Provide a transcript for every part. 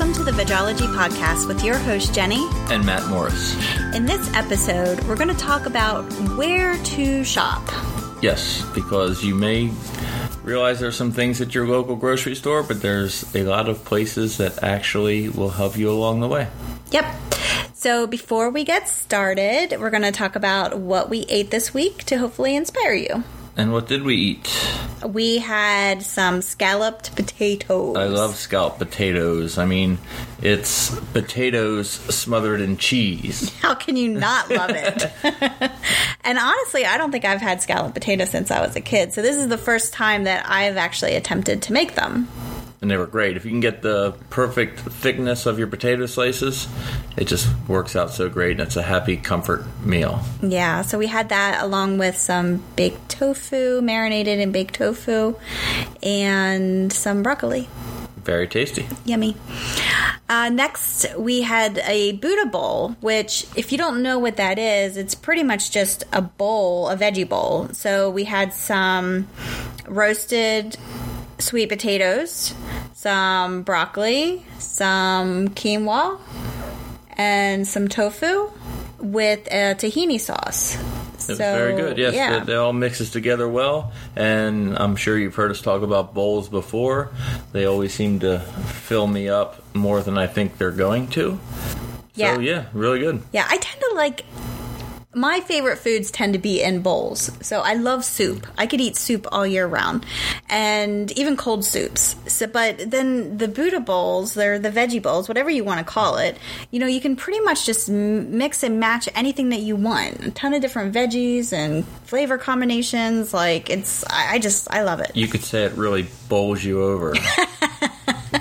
welcome to the Vegology Podcast with your host, Jenny. And Matt Morris. In this episode, we're going to talk about where to shop. Yes, because you may realize there's some things at your local grocery store, but there's a lot of places that actually will help you along the way. Yep. So before we get started, we're going to talk about what we ate this week to hopefully inspire you. And what did we eat? We had some scalloped potatoes. I love scalloped potatoes. I mean, it's potatoes smothered in cheese. How can you not love it? and honestly, I don't think I've had scalloped potatoes since I was a kid. So this is the first time that I've actually attempted to make them and they were great. If you can get the perfect thickness of your potato slices, it just works out so great, and it's a happy comfort meal. Yeah, so we had that along with some baked tofu, marinated in baked tofu, and some broccoli. Very tasty. Yummy. Uh, next, we had a Buddha bowl, which, if you don't know what that is, it's pretty much just a bowl, a veggie bowl. So we had some roasted sweet potatoes, some broccoli, some quinoa, and some tofu with a tahini sauce. So, very good. Yes, yeah. they, all mixes together well, and I'm sure you've heard us talk about bowls before. They always seem to fill me up more than I think they're going to. Yeah. So yeah, really good. Yeah, I tend to like my favorite foods tend to be in bowls. So I love soup. I could eat soup all year round, and even cold soups. So, but then the Buddha bowls, they're the veggie bowls, whatever you want to call it. You know, you can pretty much just mix and match anything that you want. A ton of different veggies and flavor combinations. Like it's, I, I just, I love it. You could say it really bowls you over.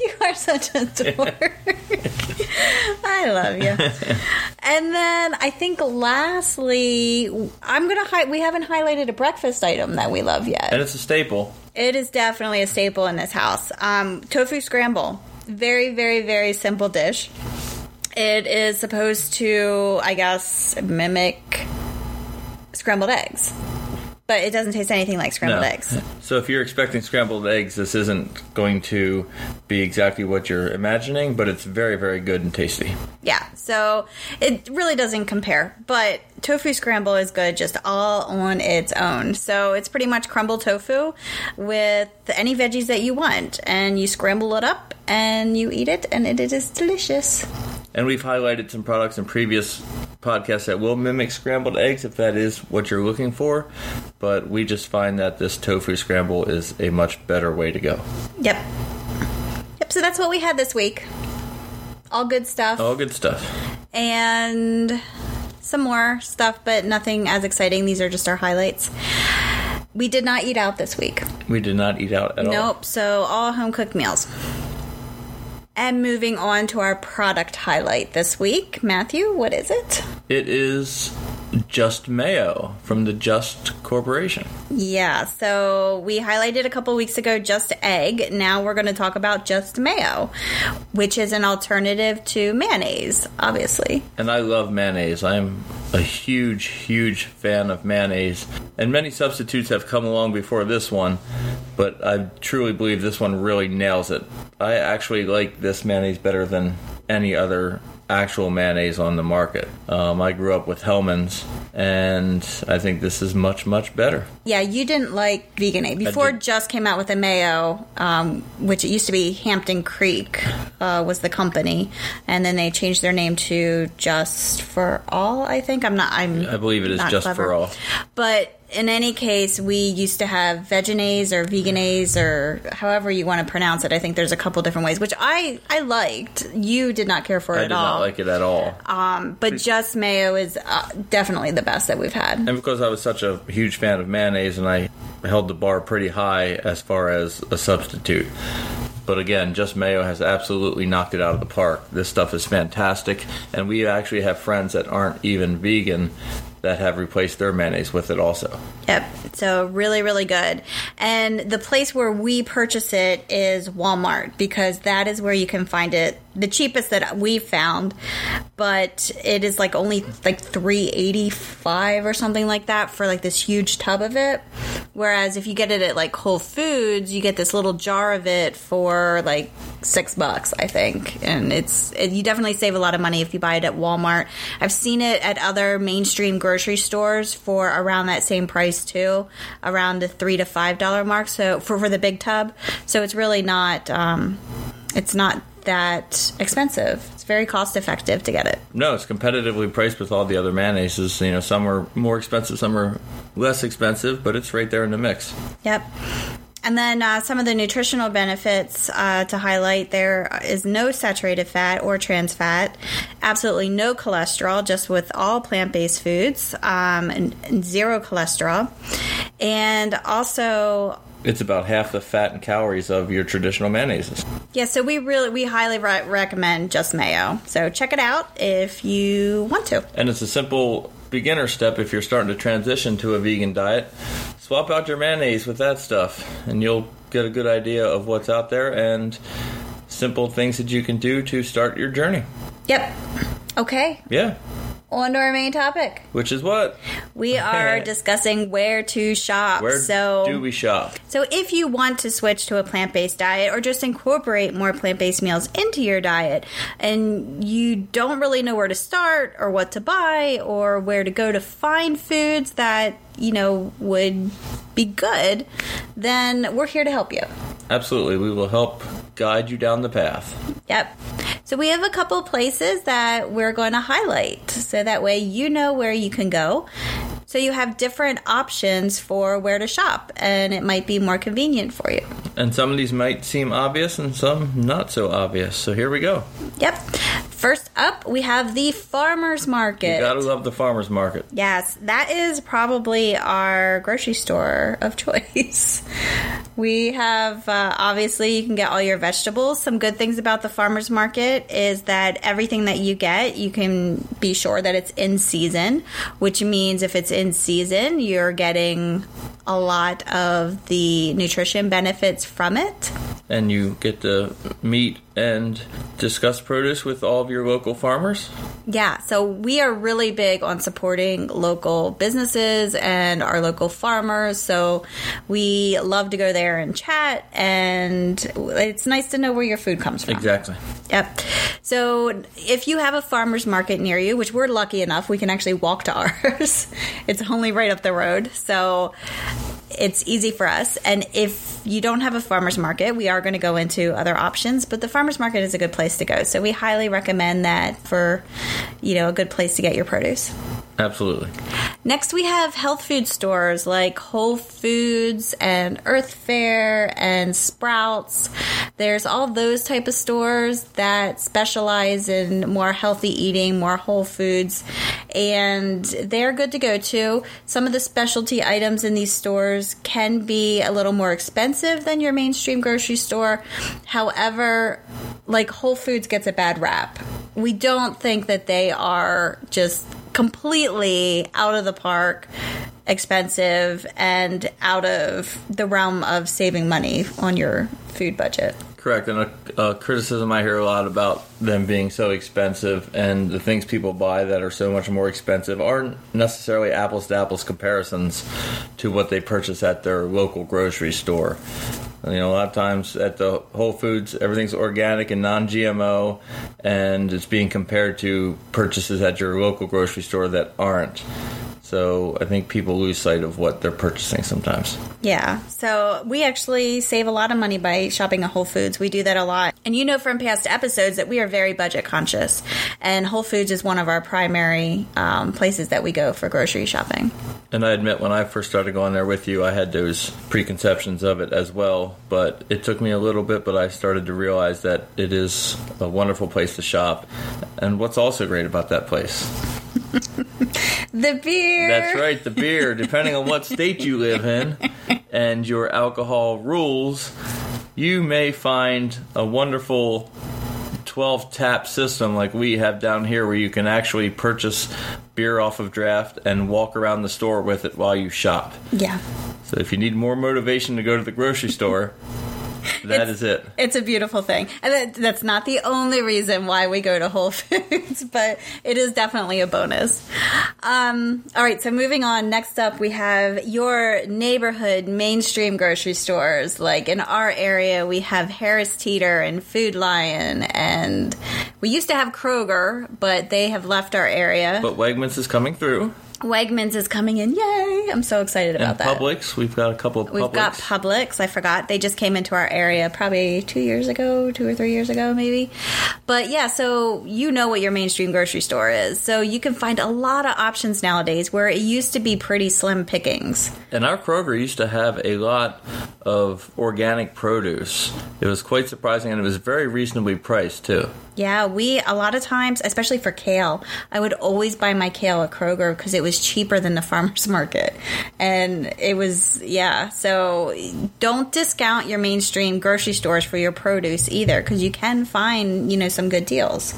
you are such a dork. I love you. and then I think lastly, I'm gonna hi- we haven't highlighted a breakfast item that we love yet, and it's a staple. It is definitely a staple in this house. Um, tofu scramble, very very very simple dish. It is supposed to, I guess, mimic scrambled eggs but it doesn't taste anything like scrambled no. eggs. So if you're expecting scrambled eggs, this isn't going to be exactly what you're imagining, but it's very, very good and tasty. Yeah, so it really doesn't compare, but tofu scramble is good just all on its own. So it's pretty much crumbled tofu with any veggies that you want, and you scramble it up and you eat it, and it is delicious. And we've highlighted some products in previous podcasts that will mimic scrambled eggs if that is what you're looking for. But we just find that this tofu scramble is a much better way to go. Yep. Yep, so that's what we had this week. All good stuff. All good stuff. And some more stuff, but nothing as exciting. These are just our highlights. We did not eat out this week. We did not eat out at nope, all. Nope, so all home cooked meals. And moving on to our product highlight this week. Matthew, what is it? It is Just Mayo from the Just Corporation. Yeah, so we highlighted a couple weeks ago Just Egg. Now we're going to talk about Just Mayo, which is an alternative to mayonnaise, obviously. And I love mayonnaise. I'm a huge, huge fan of mayonnaise. And many substitutes have come along before this one, but I truly believe this one really nails it. I actually like this mayonnaise better than any other actual mayonnaise on the market. Um, I grew up with Hellmann's, and I think this is much, much better. Yeah, you didn't like Vegan Before Just came out with a mayo, um, which it used to be Hampton Creek uh, was the company, and then they changed their name to Just for All, I think. I'm not, I'm I believe it is Just clever. for All. But in any case, we used to have Vegenaise or Vegenaise or however you want to pronounce it. I think there's a couple different ways, which I I liked. You did not care for it I at all. I did not like it at all. Um, but just mayo is uh, definitely the best that we've had. And because I was such a huge fan of mayonnaise, and I held the bar pretty high as far as a substitute. But again, just mayo has absolutely knocked it out of the park. This stuff is fantastic, and we actually have friends that aren't even vegan that have replaced their mayonnaise with it also. Yep. So really, really good. And the place where we purchase it is Walmart because that is where you can find it the cheapest that we found, but it is like only like three eighty five or something like that for like this huge tub of it. Whereas if you get it at like Whole Foods, you get this little jar of it for like six bucks, I think, and it's it, you definitely save a lot of money if you buy it at Walmart. I've seen it at other mainstream grocery stores for around that same price too, around the three to five dollar mark. So for for the big tub, so it's really not um, it's not that expensive. It's very cost effective to get it. No, it's competitively priced with all the other mayonnaises. You know, some are more expensive, some are less expensive, but it's right there in the mix. Yep. And then uh, some of the nutritional benefits uh, to highlight there is no saturated fat or trans fat, absolutely no cholesterol, just with all plant based foods, um, and, and zero cholesterol. And also, It's about half the fat and calories of your traditional mayonnaises. yeah, so we really, we highly re- recommend just mayo. So check it out if you want to. And it's a simple beginner step if you're starting to transition to a vegan diet. Swap out your mayonnaise with that stuff, and you'll get a good idea of what's out there and simple things that you can do to start your journey. Yep. Okay, Yeah, on to our main topic. which is what? We are discussing where to shop. Where so do we shop? So, if you want to switch to a plant based diet or just incorporate more plant based meals into your diet and you don't really know where to start or what to buy or where to go to find foods that, you know, would be good, then we're here to help you. Absolutely, we will help guide you down the path. Yep. So we have a couple places that we're going to highlight so that way you know where you can go. So you have different options for where to shop and it might be more convenient for you. And some of these might seem obvious and some not so obvious. So here we go. Yep. First up, we have the farmers market. You gotta love the farmer's market. Yes, that is probably our grocery store of choice. We have, uh, obviously, you can get all your vegetables. Some good things about the farmer's market is that everything that you get, you can be sure that it's in season, which means if it's in season, you're getting a lot of the nutrition benefits from it. And you get the meet and discuss produce with all of your local farmers. Yeah, so we are really big on supporting local businesses and our local farmers. So we love to go there and chat, and it's nice to know where your food comes from. Exactly. Yep. So if you have a farmer's market near you, which we're lucky enough, we can actually walk to ours. it's only right up the road. So it's easy for us. And if you don't have a farmer's market, we are going to go into other options, but the farmer's market is a good place to go. So we highly recommend that for, you know, a good place to get your produce. Absolutely. Next, we have health food stores like Whole Foods and Earth Fare and Sprouts. There's all those type of stores that specialize in more healthy eating, more whole foods, and they're good to go to. Some of the specialty items in these stores can be a little more expensive than your mainstream grocery store. However, like Whole Foods gets a bad rap. We don't think that they are just completely out of the park expensive and out of the realm of saving money on your food budget. Correct. And a, a criticism I hear a lot about them being so expensive and the things people buy that are so much more expensive aren't necessarily apples to apples comparisons to what they purchase at their local grocery store. You know, a lot of times at the Whole Foods, everything's organic and non GMO, and it's being compared to purchases at your local grocery store that aren't. So I think people lose sight of what they're purchasing sometimes. Yeah. So we actually save a lot of money by shopping at Whole Foods. We do that a lot. And you know from past episodes that we are very budget conscious. And Whole Foods is one of our primary um, places that we go for grocery shopping. And I admit, when I first started going there with you, I had those preconceptions of it as well. But it took me a little bit, but I started to realize that it is a wonderful place to shop. And what's also great about that place? The beer. That's right, the beer. Depending on what state you live in and your alcohol rules, you may find a wonderful 12 tap system like we have down here where you can actually purchase beer off of draft and walk around the store with it while you shop. Yeah. So if you need more motivation to go to the grocery store, That It's- is it. It's a beautiful thing. And that, that's not the only reason why we go to Whole Foods, but it is definitely a bonus. Um, all right, so moving on. Next up, we have your neighborhood mainstream grocery stores. Like in our area, we have Harris Teeter and Food Lion, and we used to have Kroger, but they have left our area. But Wegmans is coming through. Wegmans is coming in. Yay! I'm so excited about And that. Publix, we've got a couple of We've Publix. got Publix. I forgot they just came into our area probably two years ago, two or three years ago, maybe. But yeah, so you know what your mainstream grocery store is. So you can find a lot of options nowadays where it used to be pretty slim pickings. And our Kroger used to have a lot of organic produce. It was quite surprising, and it was very reasonably priced too. Yeah, we a lot of times, especially for kale, I would always buy my kale at Kroger because it was cheaper than the farmers market, and it was yeah. So don't discount your mainstream grocery stores for your produce either, because you can find you know some good deals.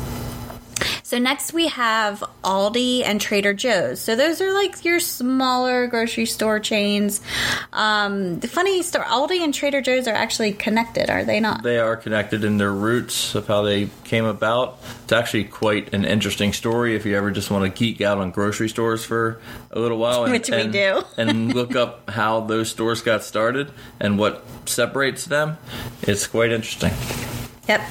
So next we have Aldi and Trader Joe's. So those are like your smaller grocery store chains. Um, the funny story, Aldi and Trader Joe's are actually connected, are they not? They are connected in their roots of how they came about. It's actually quite an interesting story if you ever just want to geek out on grocery stores for a little while. And, Which we and- do. and look up how those stores got started and what separates them. It's quite interesting. Yep.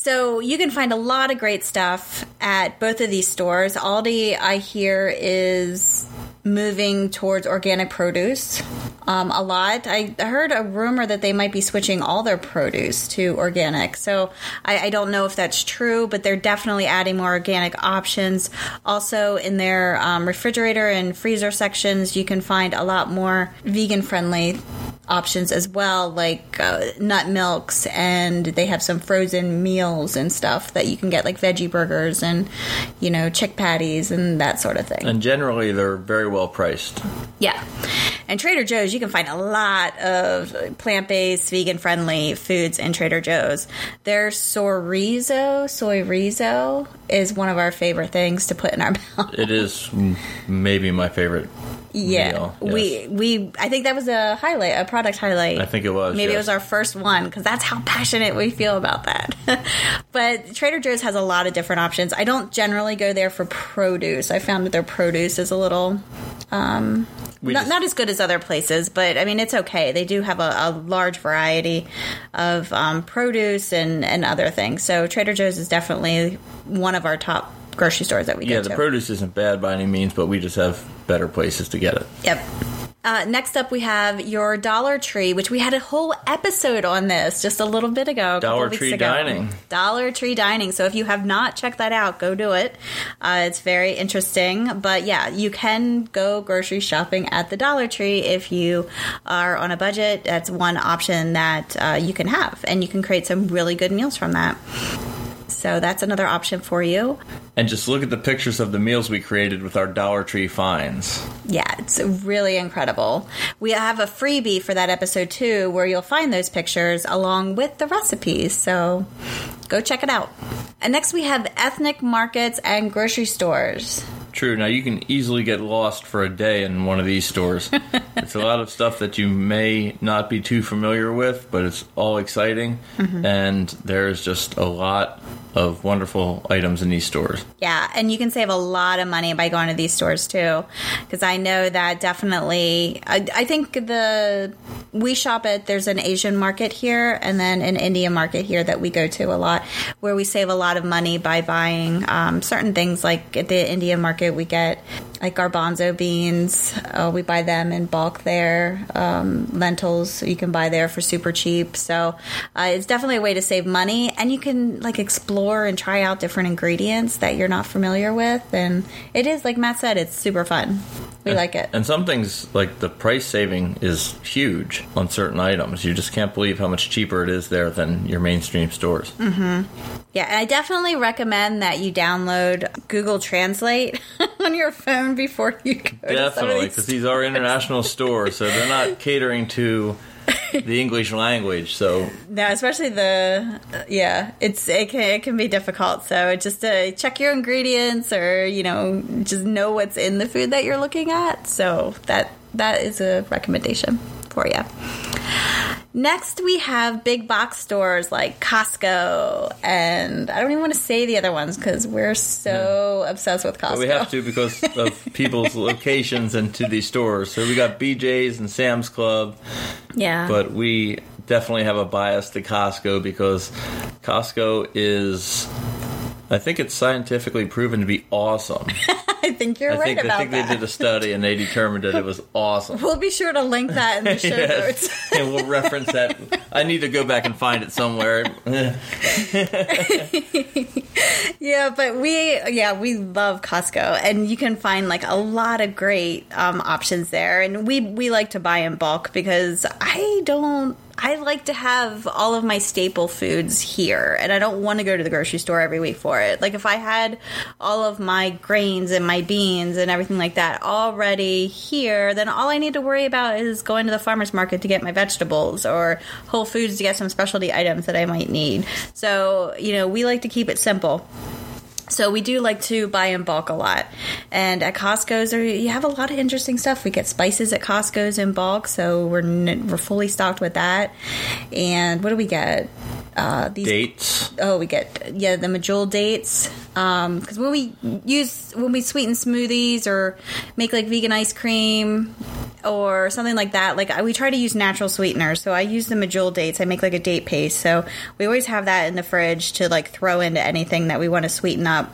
So you can find a lot of great stuff at both of these stores. Aldi, I hear, is moving towards organic produce um, a lot. I heard a rumor that they might be switching all their produce to organic. So I, I don't know if that's true, but they're definitely adding more organic options. Also, in their um, refrigerator and freezer sections, you can find a lot more vegan friendly options as well, like uh, nut milks, and they have some frozen meals and stuff that you can get, like veggie burgers and you know chick patties and that sort of thing. And generally, they're very well priced. Yeah. And Trader Joe's, you can find a lot of plant based, vegan friendly foods in Trader Joe's. Their chorizo, soy rizo, is one of our favorite things to put in our mouth. It is maybe my favorite. Yeah, meal, yes. we we I think that was a highlight, a product highlight. I think it was, Maybe it was our first one because that's how passionate we feel about that. but Trader Joe's has a lot of different options. I don't generally go there for produce. I found that their produce is a little um, not, just- not as good as other places, but I mean it's okay. They do have a, a large variety of um, produce and and other things. So Trader Joe's is definitely one of our top grocery stores that we get. Yeah, go the produce isn't bad by any means, but we just have better places to get it. Yep. Uh, next up, we have your Dollar Tree, which we had a whole episode on this just a little bit ago. Dollar weeks Tree ago. Dining. Dollar Tree Dining. So if you have not checked that out, go do it. Uh, it's very interesting. But yeah, you can go grocery shopping at the Dollar Tree if you are on a budget. That's one option that uh, you can have, and you can create some really good meals from that. So that's another option for you. And just look at the pictures of the meals we created with our Dollar Tree finds. Yeah, it's really incredible. We have a freebie for that episode too, where you'll find those pictures along with the recipes. So go check it out. And next we have ethnic markets and grocery stores. True. Now you can easily get lost for a day in one of these stores. it's a lot of stuff that you may not be too familiar with, but it's all exciting, and there's just a lot of wonderful items in these stores. Yeah, and you can save a lot of money by going to these stores too, because I know that definitely. I, I think the we shop at there's an Asian market here and then an Indian market here that we go to a lot, where we save a lot of money by buying um, certain things. Like at the Indian market, we get like garbanzo beans. Uh, we buy them in bulk there. Um, lentils you can buy there for super cheap. So uh, it's definitely a way to save money, and you can like explore and try out different ingredients that you're not familiar with. And it is like Matt said, it's super fun. We like it. And some things, like the price saving, is huge on certain items. You just can't believe how much cheaper it is there than your mainstream stores. Mm-hmm. Yeah, and I definitely recommend that you download Google Translate on your phone before you go to some of Definitely, because these are international stores, so they're not catering to the English language. So No, especially the yeah, it's it can it can be difficult. So just uh, check your ingredients, or you know, just know what's in the food that you're looking at. So that that is a recommendation for you. Next, we have big box stores like Costco, and I don't even want to say the other ones because we're so obsessed with Costco. But we have to because of people's locations into these stores. So we got BJ's and Sam's Club, yeah, but we definitely have a bias to Costco because Costco is. I think it's scientifically proven to be awesome. I think you're I right think, about I think that. they did a study and they determined that it was awesome. We'll be sure to link that in the show Yes. notes. and we'll reference that. I need to go back and find it somewhere. Yeah, but we yeah we love Costco, and you can find like a lot of great um, options there. And we we like to buy in bulk because I don't. I like to have all of my staple foods here, and I don't want to go to the grocery store every week for it. Like if I had all of my grains and my beans and everything like that already here, then all I need to worry about is going to the farmer's market to get my vegetables or Whole Foods to get some specialty items that I might need. So, you know, we like to keep it simple. So we do like to buy in bulk a lot, and at Costco's there you have a lot of interesting stuff. We get spices at Costco's in bulk, so we're n- we're fully stocked with that. And what do we get? Uh, these Dates. oh we get yeah the medjool dates because when we use when we sweeten smoothies or make like vegan ice cream or something like that. Like I- we try to use natural sweeteners. So i use the medjool dates. I make like a date paste. So we always have that in the fridge to like throw into anything that we want to sweeten up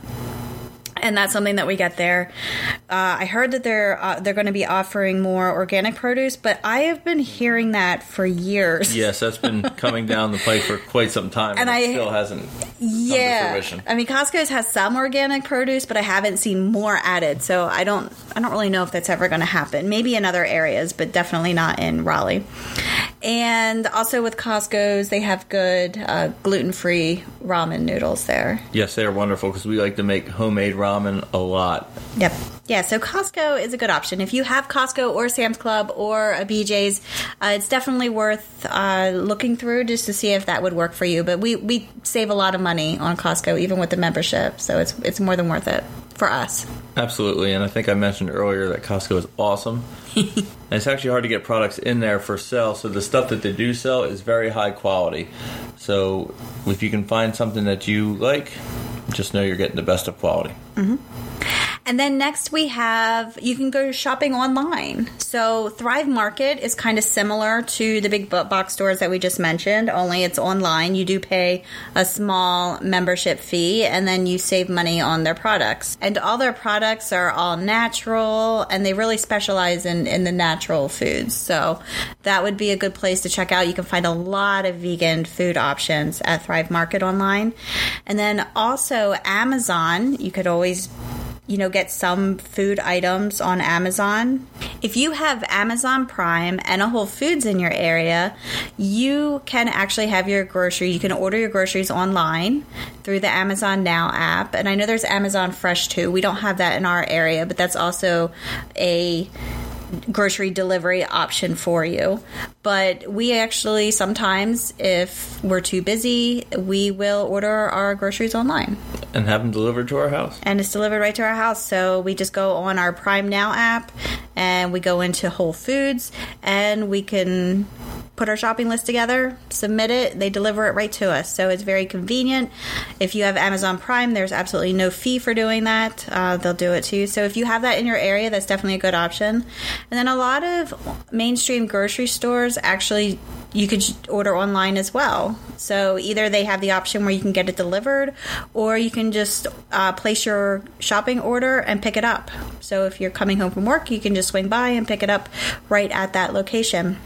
and that's something that we get there. Uh, I heard that they're uh, they're going to be offering more organic produce, but I have been hearing that for years. Yes, that's been coming down the pipe for quite some time, And and, it I- still hasn't. yeah. fruition. I mean, Costco's has some organic produce, but I haven't seen more added. So I don't I don't really know if that's ever going to happen. Maybe in other areas, but definitely not in Raleigh. And also with Costco's, they have good uh, gluten free ramen noodles there. Yes, they are wonderful because we like to make homemade ramen a lot. Yep. Yeah, so Costco is a good option. If you have Costco or Sam's Club or a BJ's, uh, it's definitely worth uh, looking through just to see if that would work for you. But we, we save a lot of money on Costco, even with the membership, so it's it's more than worth it for us. Absolutely, and I think I mentioned earlier that Costco is awesome. and it's actually hard to get products in there for sale, so the stuff that they do sell is very high quality. So if you can find something that you like, just know you're getting the best of quality. Mm-hmm. And then next we have you can go shopping online. So Thrive Market is kind of similar to the big box stores that we just mentioned, only it's online. You do pay a small membership fee and then you save money on their products. And all their products are all natural and they really specialize in, in the natural foods. So that would be a good place to check out. You can find a lot of vegan food options at Thrive Market online. And then also Amazon, you could always you know, get some food items on Amazon. If you have Amazon Prime and a Whole Foods in your area, you can actually have your grocery. You can order your groceries online through the Amazon Now app. And I know there's Amazon Fresh too. We don't have that in our area, but that's also a grocery delivery option for you. But we actually sometimes, if we're too busy, we will order our groceries online And have them delivered to our house. and it's delivered right to our house. So we just go on our Prime Now app and we go into Whole Foods and we can put our shopping list together, submit it, they deliver it right to us. So it's very convenient. If you have Amazon Prime, there's absolutely no fee for doing that. Uh, they'll do it too. So if you have that in your area, that's definitely a good option. And then a lot of mainstream grocery stores actually you could order online as well. So either they have the option where you can get it delivered, or you can just uh, place your shopping order and pick it up. So if you're coming home from work, you can just swing by and pick it up right at that location.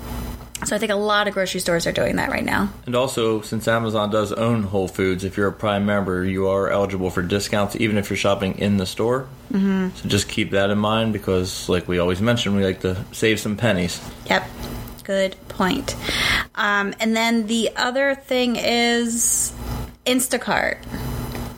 So I think a lot of grocery stores are doing that right now. And also, since Amazon does own Whole Foods, if you're a Prime member, you are eligible for discounts even if you're shopping in the store. Mm-hmm. So just keep that in mind because, like we always mention, we like to save some pennies. Yep. Good point. Um, and then the other thing is Instacart.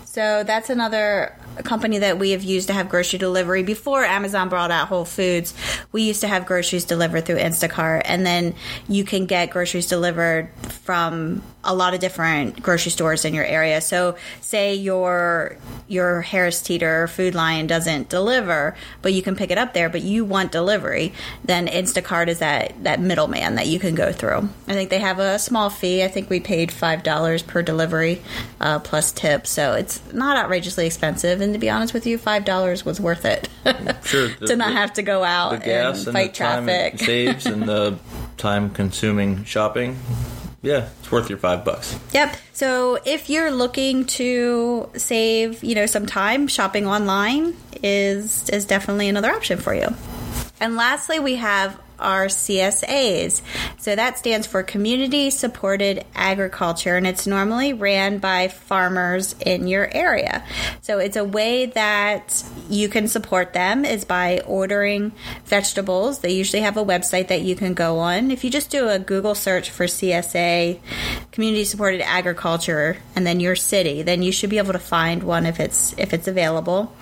So that's another company that we have used to have grocery delivery before Amazon brought out Whole Foods. We used to have groceries delivered through Instacart, and then you can get groceries delivered from a lot of different grocery stores in your area. So, say your your Harris Teeter Food Lion doesn't deliver, but you can pick it up there, but you want delivery, then Instacart is that that middleman that you can go through. I think they have a small fee. I think we paid five dollars per delivery uh, plus tip, so it's not outrageously expensive. And to be honest with you, five dollars was worth it Sure. to not have to go out the gas and and, fight the time traffic. saves and the time consuming shopping. Yeah, it's worth your five bucks. Yep. So if you're looking to save, you know, some time, shopping online is is definitely another option for you. And lastly, we have our CSAs. So that stands for Community Supported Agriculture, and it's normally ran by farmers in your area. So it's a way that you can support them is by ordering vegetables. They usually have a website that you can go on. If you just do a Google search for CSA, Community Supported Agriculture, and then your city, then you should be able to find one if it's if it's available.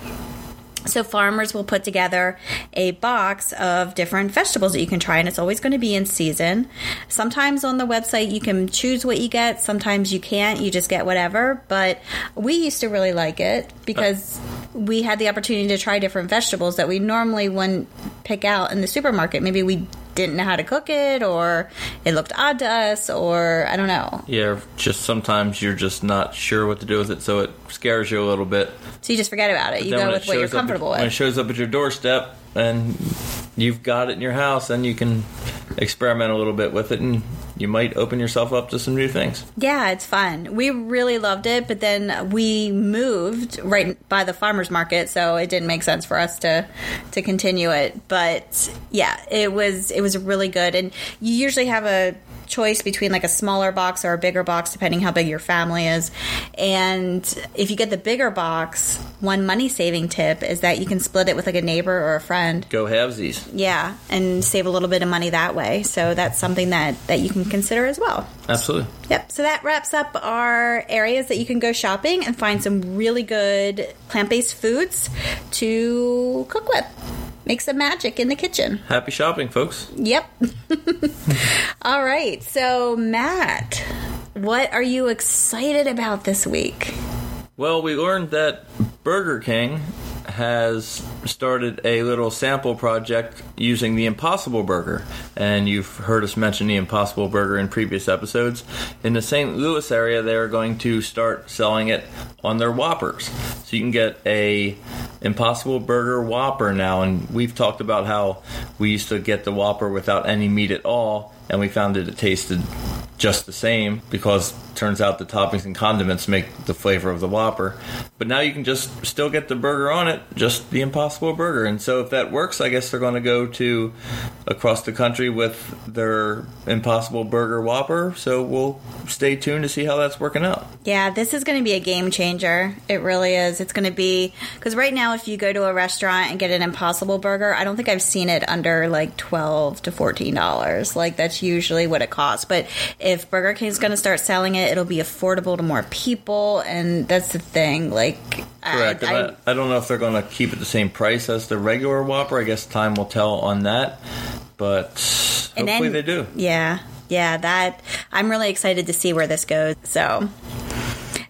So farmers will put together a box of different vegetables that you can try, and it's always going to be in season. Sometimes on the website you can choose what you get. Sometimes you can't. You just get whatever. But we used to really like it because we had the opportunity to try different vegetables that we normally wouldn't pick out in the supermarket. Maybe we didn't know how to cook it, or it looked odd to us, or I don't know. Yeah, just sometimes you're just not sure what to do with it, so it scares you a little bit. So you just forget about it. You go with what you're up at- comfortable When it shows up at your doorstep and you've got it in your house, and you can experiment a little bit with it, and you might open yourself up to some new things. Yeah, it's fun. We really loved it, but then we moved right by the farmers market, so it didn't make sense for us to to continue it. But yeah, it was it was really good, and you usually have a choice between like a smaller box or a bigger box depending how big your family is and if you get the bigger box one money saving tip is that you can split it with like a neighbor or a friend Go halvesies. yeah and save a little bit of money that way so that's something that that you can consider as well Absolutely. Yep. So that wraps up our areas that you can go shopping and find some really good plant based foods to cook with. Make some magic in the kitchen. Happy shopping, folks. Yep. All right. So, Matt, what are you excited about this week? Well, we learned that Burger King has started a little sample project using the Impossible Burger. And you've heard us mention the Impossible Burger in previous episodes. In the St. Louis area, they are going to start selling it on their Whoppers. So you can get a Impossible Burger Whopper now. And we've talked about how we used to get the Whopper without any meat at all. And we found that it tasted just the same because turns out the toppings and condiments make the flavor of the Whopper. But now you can just still get the burger on it, just the Impossible Burger. And so if that works, I guess they're going to go to across the country with their Impossible Burger Whopper. So we'll stay tuned to see how that's working out. Yeah, this is going to be a game changer. It really is. It's going to be because right now, if you go to a restaurant and get an Impossible Burger, I don't think I've seen it under like twelve to fourteen dollars. Like that's usually what it costs. But if Burger King's going to start selling it, it'll be affordable to more people, and that's the thing. Like, Correct. I, I, I don't know if they're going to keep it the same price as the regular Whopper. I guess time will tell on that. But hopefully then- they do. Yeah, yeah, that I'm really excited to see where this goes. So,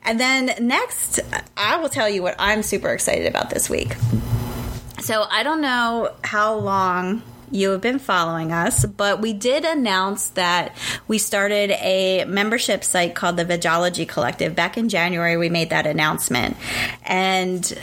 and then next, I will tell you what I'm super excited about this week. So, I don't know how long you have been following us, but we did announce that we started a membership site called the Vegology Collective. Back in January, we made that announcement. And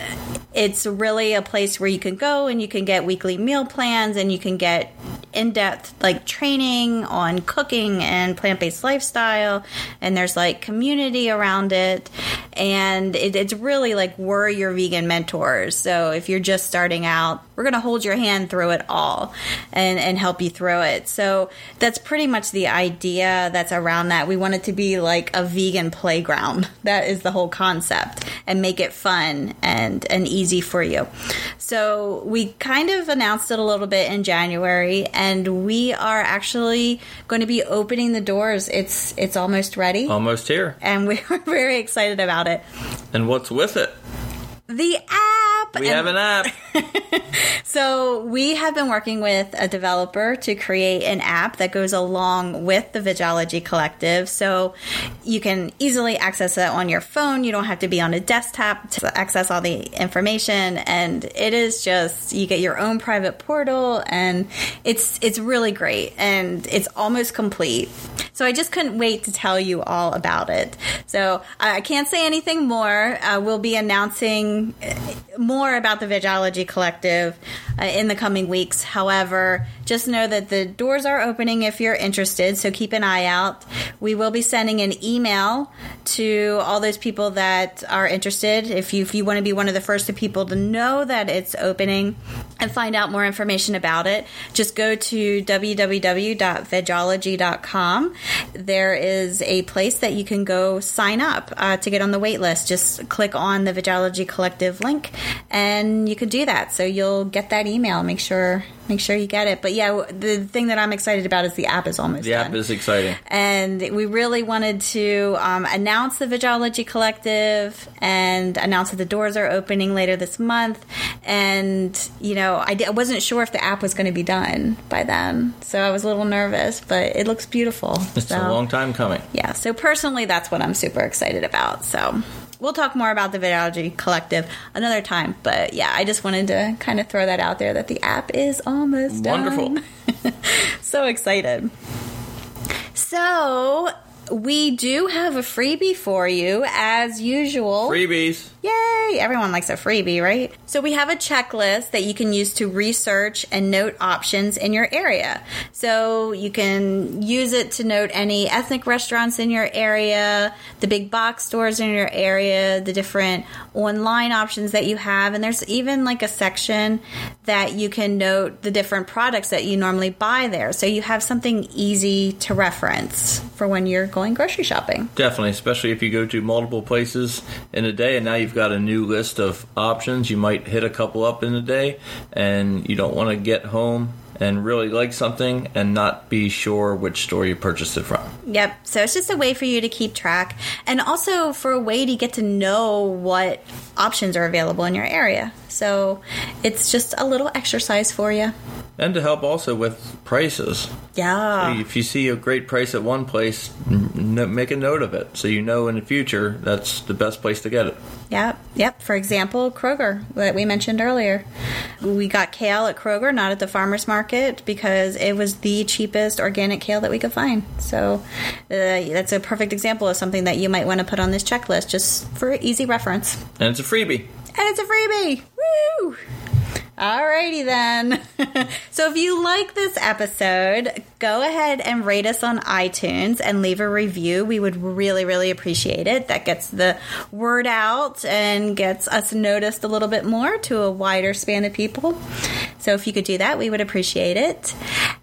it's really a place where you can go and you can get weekly meal plans and you can get in depth like training on cooking and plant based lifestyle. And there's like community around it. And it, it's really like we're your vegan mentors. So if you're just starting out, we're going to hold your hand through it all and, and help you through it. So that's pretty much the idea that's around that. We want it to be like a vegan playground. That is the whole concept and make it fun and, and easy for you. So we kind of announced it a little bit in January and we are actually going to be opening the doors. It's, it's almost ready Almost here. and we're very excited about it. And what's with it? The app. We and- have an app. So we have been working with a developer to create an app that goes along with the Vegology Collective. So you can easily access it on your phone. You don't have to be on a desktop to access all the information. And it is just, you get your own private portal and it's, it's really great and it's almost complete. So I just couldn't wait to tell you all about it. So I can't say anything more. Uh, we'll be announcing more about the Vegology Collective uh, in the coming weeks. However, just know that the doors are opening if you're interested, so keep an eye out. We will be sending an email to all those people that are interested. If you, if you want to be one of the first people to know that it's opening and find out more information about it, just go to www.vegology.com. There is a place that you can go sign up uh, to get on the wait list. Just click on the Vegology Collective link and you can do that. So you'll get that email. Make sure make sure you get it. But yeah, the thing that I'm excited about is the app is almost The done. app is exciting. and we really wanted to um, announce the Vegology Collective and announce that the doors are opening later this month. And you know, I, di- I wasn't sure if the app was going to be done by then, so I was a little nervous. But it looks beautiful. It's so a long time coming. yeah, so personally, that's what I'm super excited about. So we'll talk more about the Vegology Collective another time. But yeah, I just wanted to kind of throw that out there that the app is almost Wonderful. done. so excited. So we do have a freebie for you as usual. Freebies. Yay! Everyone likes a freebie, right? So we have a checklist that you can use to research and note options in your area. So you can use it to note any ethnic restaurants in your area, the big box stores in your area, the different online options that you have, and there's even like a section that you can note the different products that you normally buy there. So you have something easy to reference for when you're going grocery shopping. Definitely, especially if you go to multiple places in a day and now you've got a new list of options. You might hit a couple up in a day and you don't want to get home and really like something and not be sure which store you purchased it from. Yep. So it's just a way for you to keep track and also for a way to get to know what options are available in your area. So it's just a little exercise for you. And to help also with prices. Yeah. If you see a great price at one place, n- make a note of it so you know in the future that's the best place to get it. Yep. Yep. For example, Kroger that we mentioned earlier. We got kale at Kroger, not at the farmer's market, because it was the cheapest organic kale that we could find. So uh, that's a perfect example of something that you might want to put on this checklist just for easy reference. And it's a freebie. And it's a freebie. Woo! Alrighty then. so if you like this episode, go ahead and rate us on iTunes and leave a review. We would really, really appreciate it. That gets the word out and gets us noticed a little bit more to a wider span of people. So if you could do that, we would appreciate it.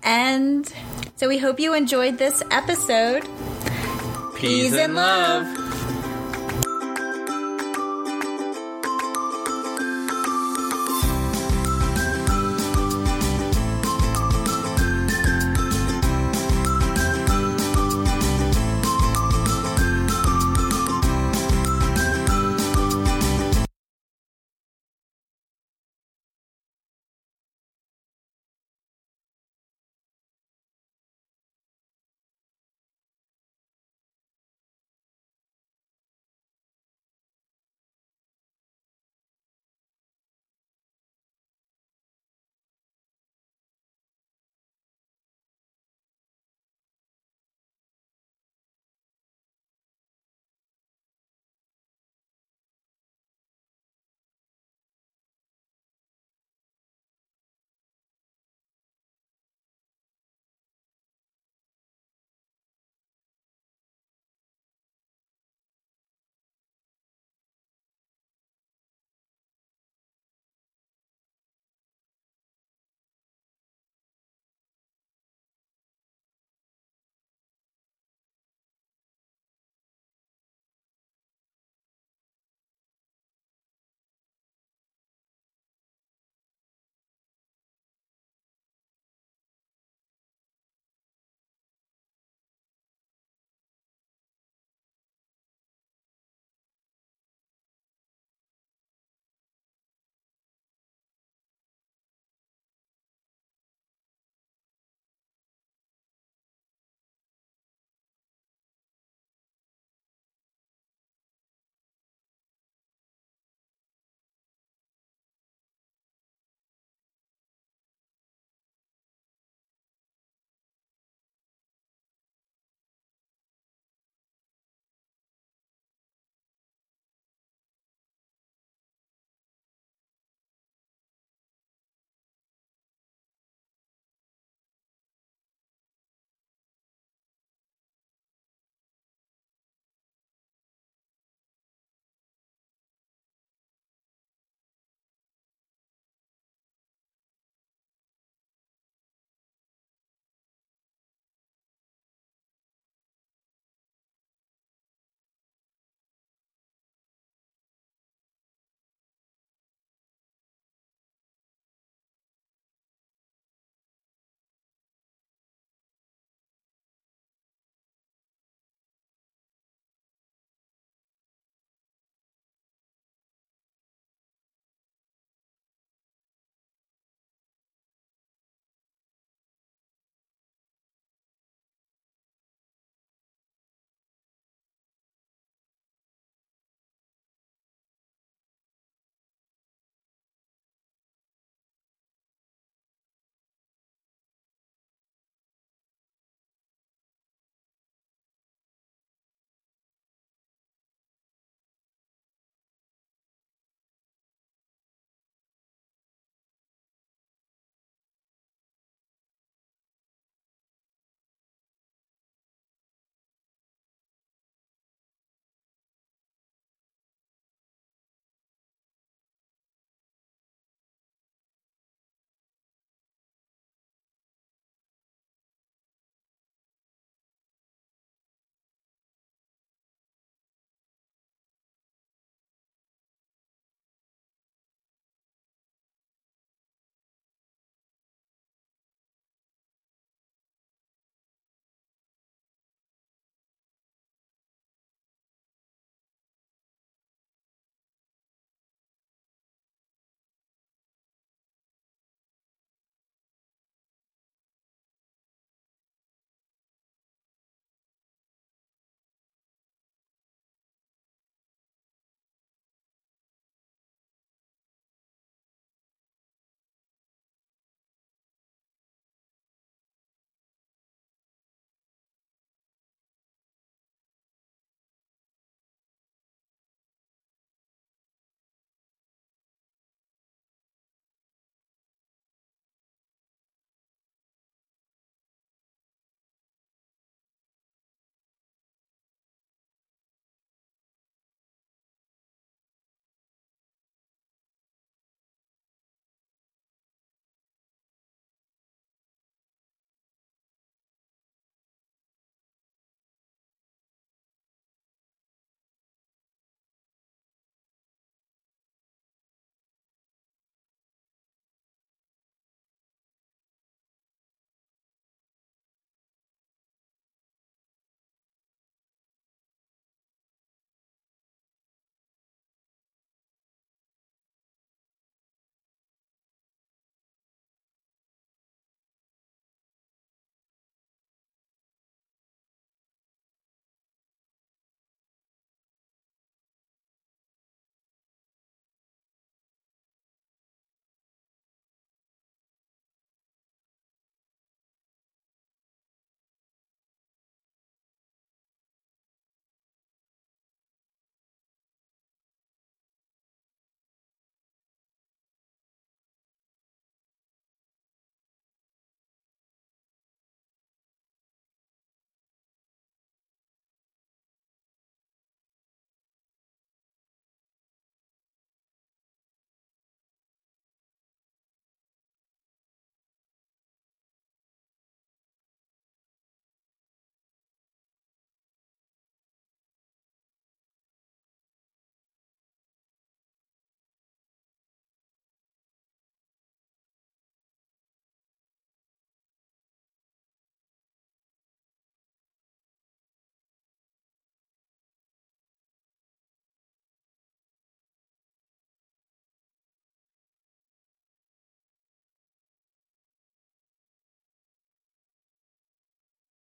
And so we hope you enjoyed this episode. Peace and love.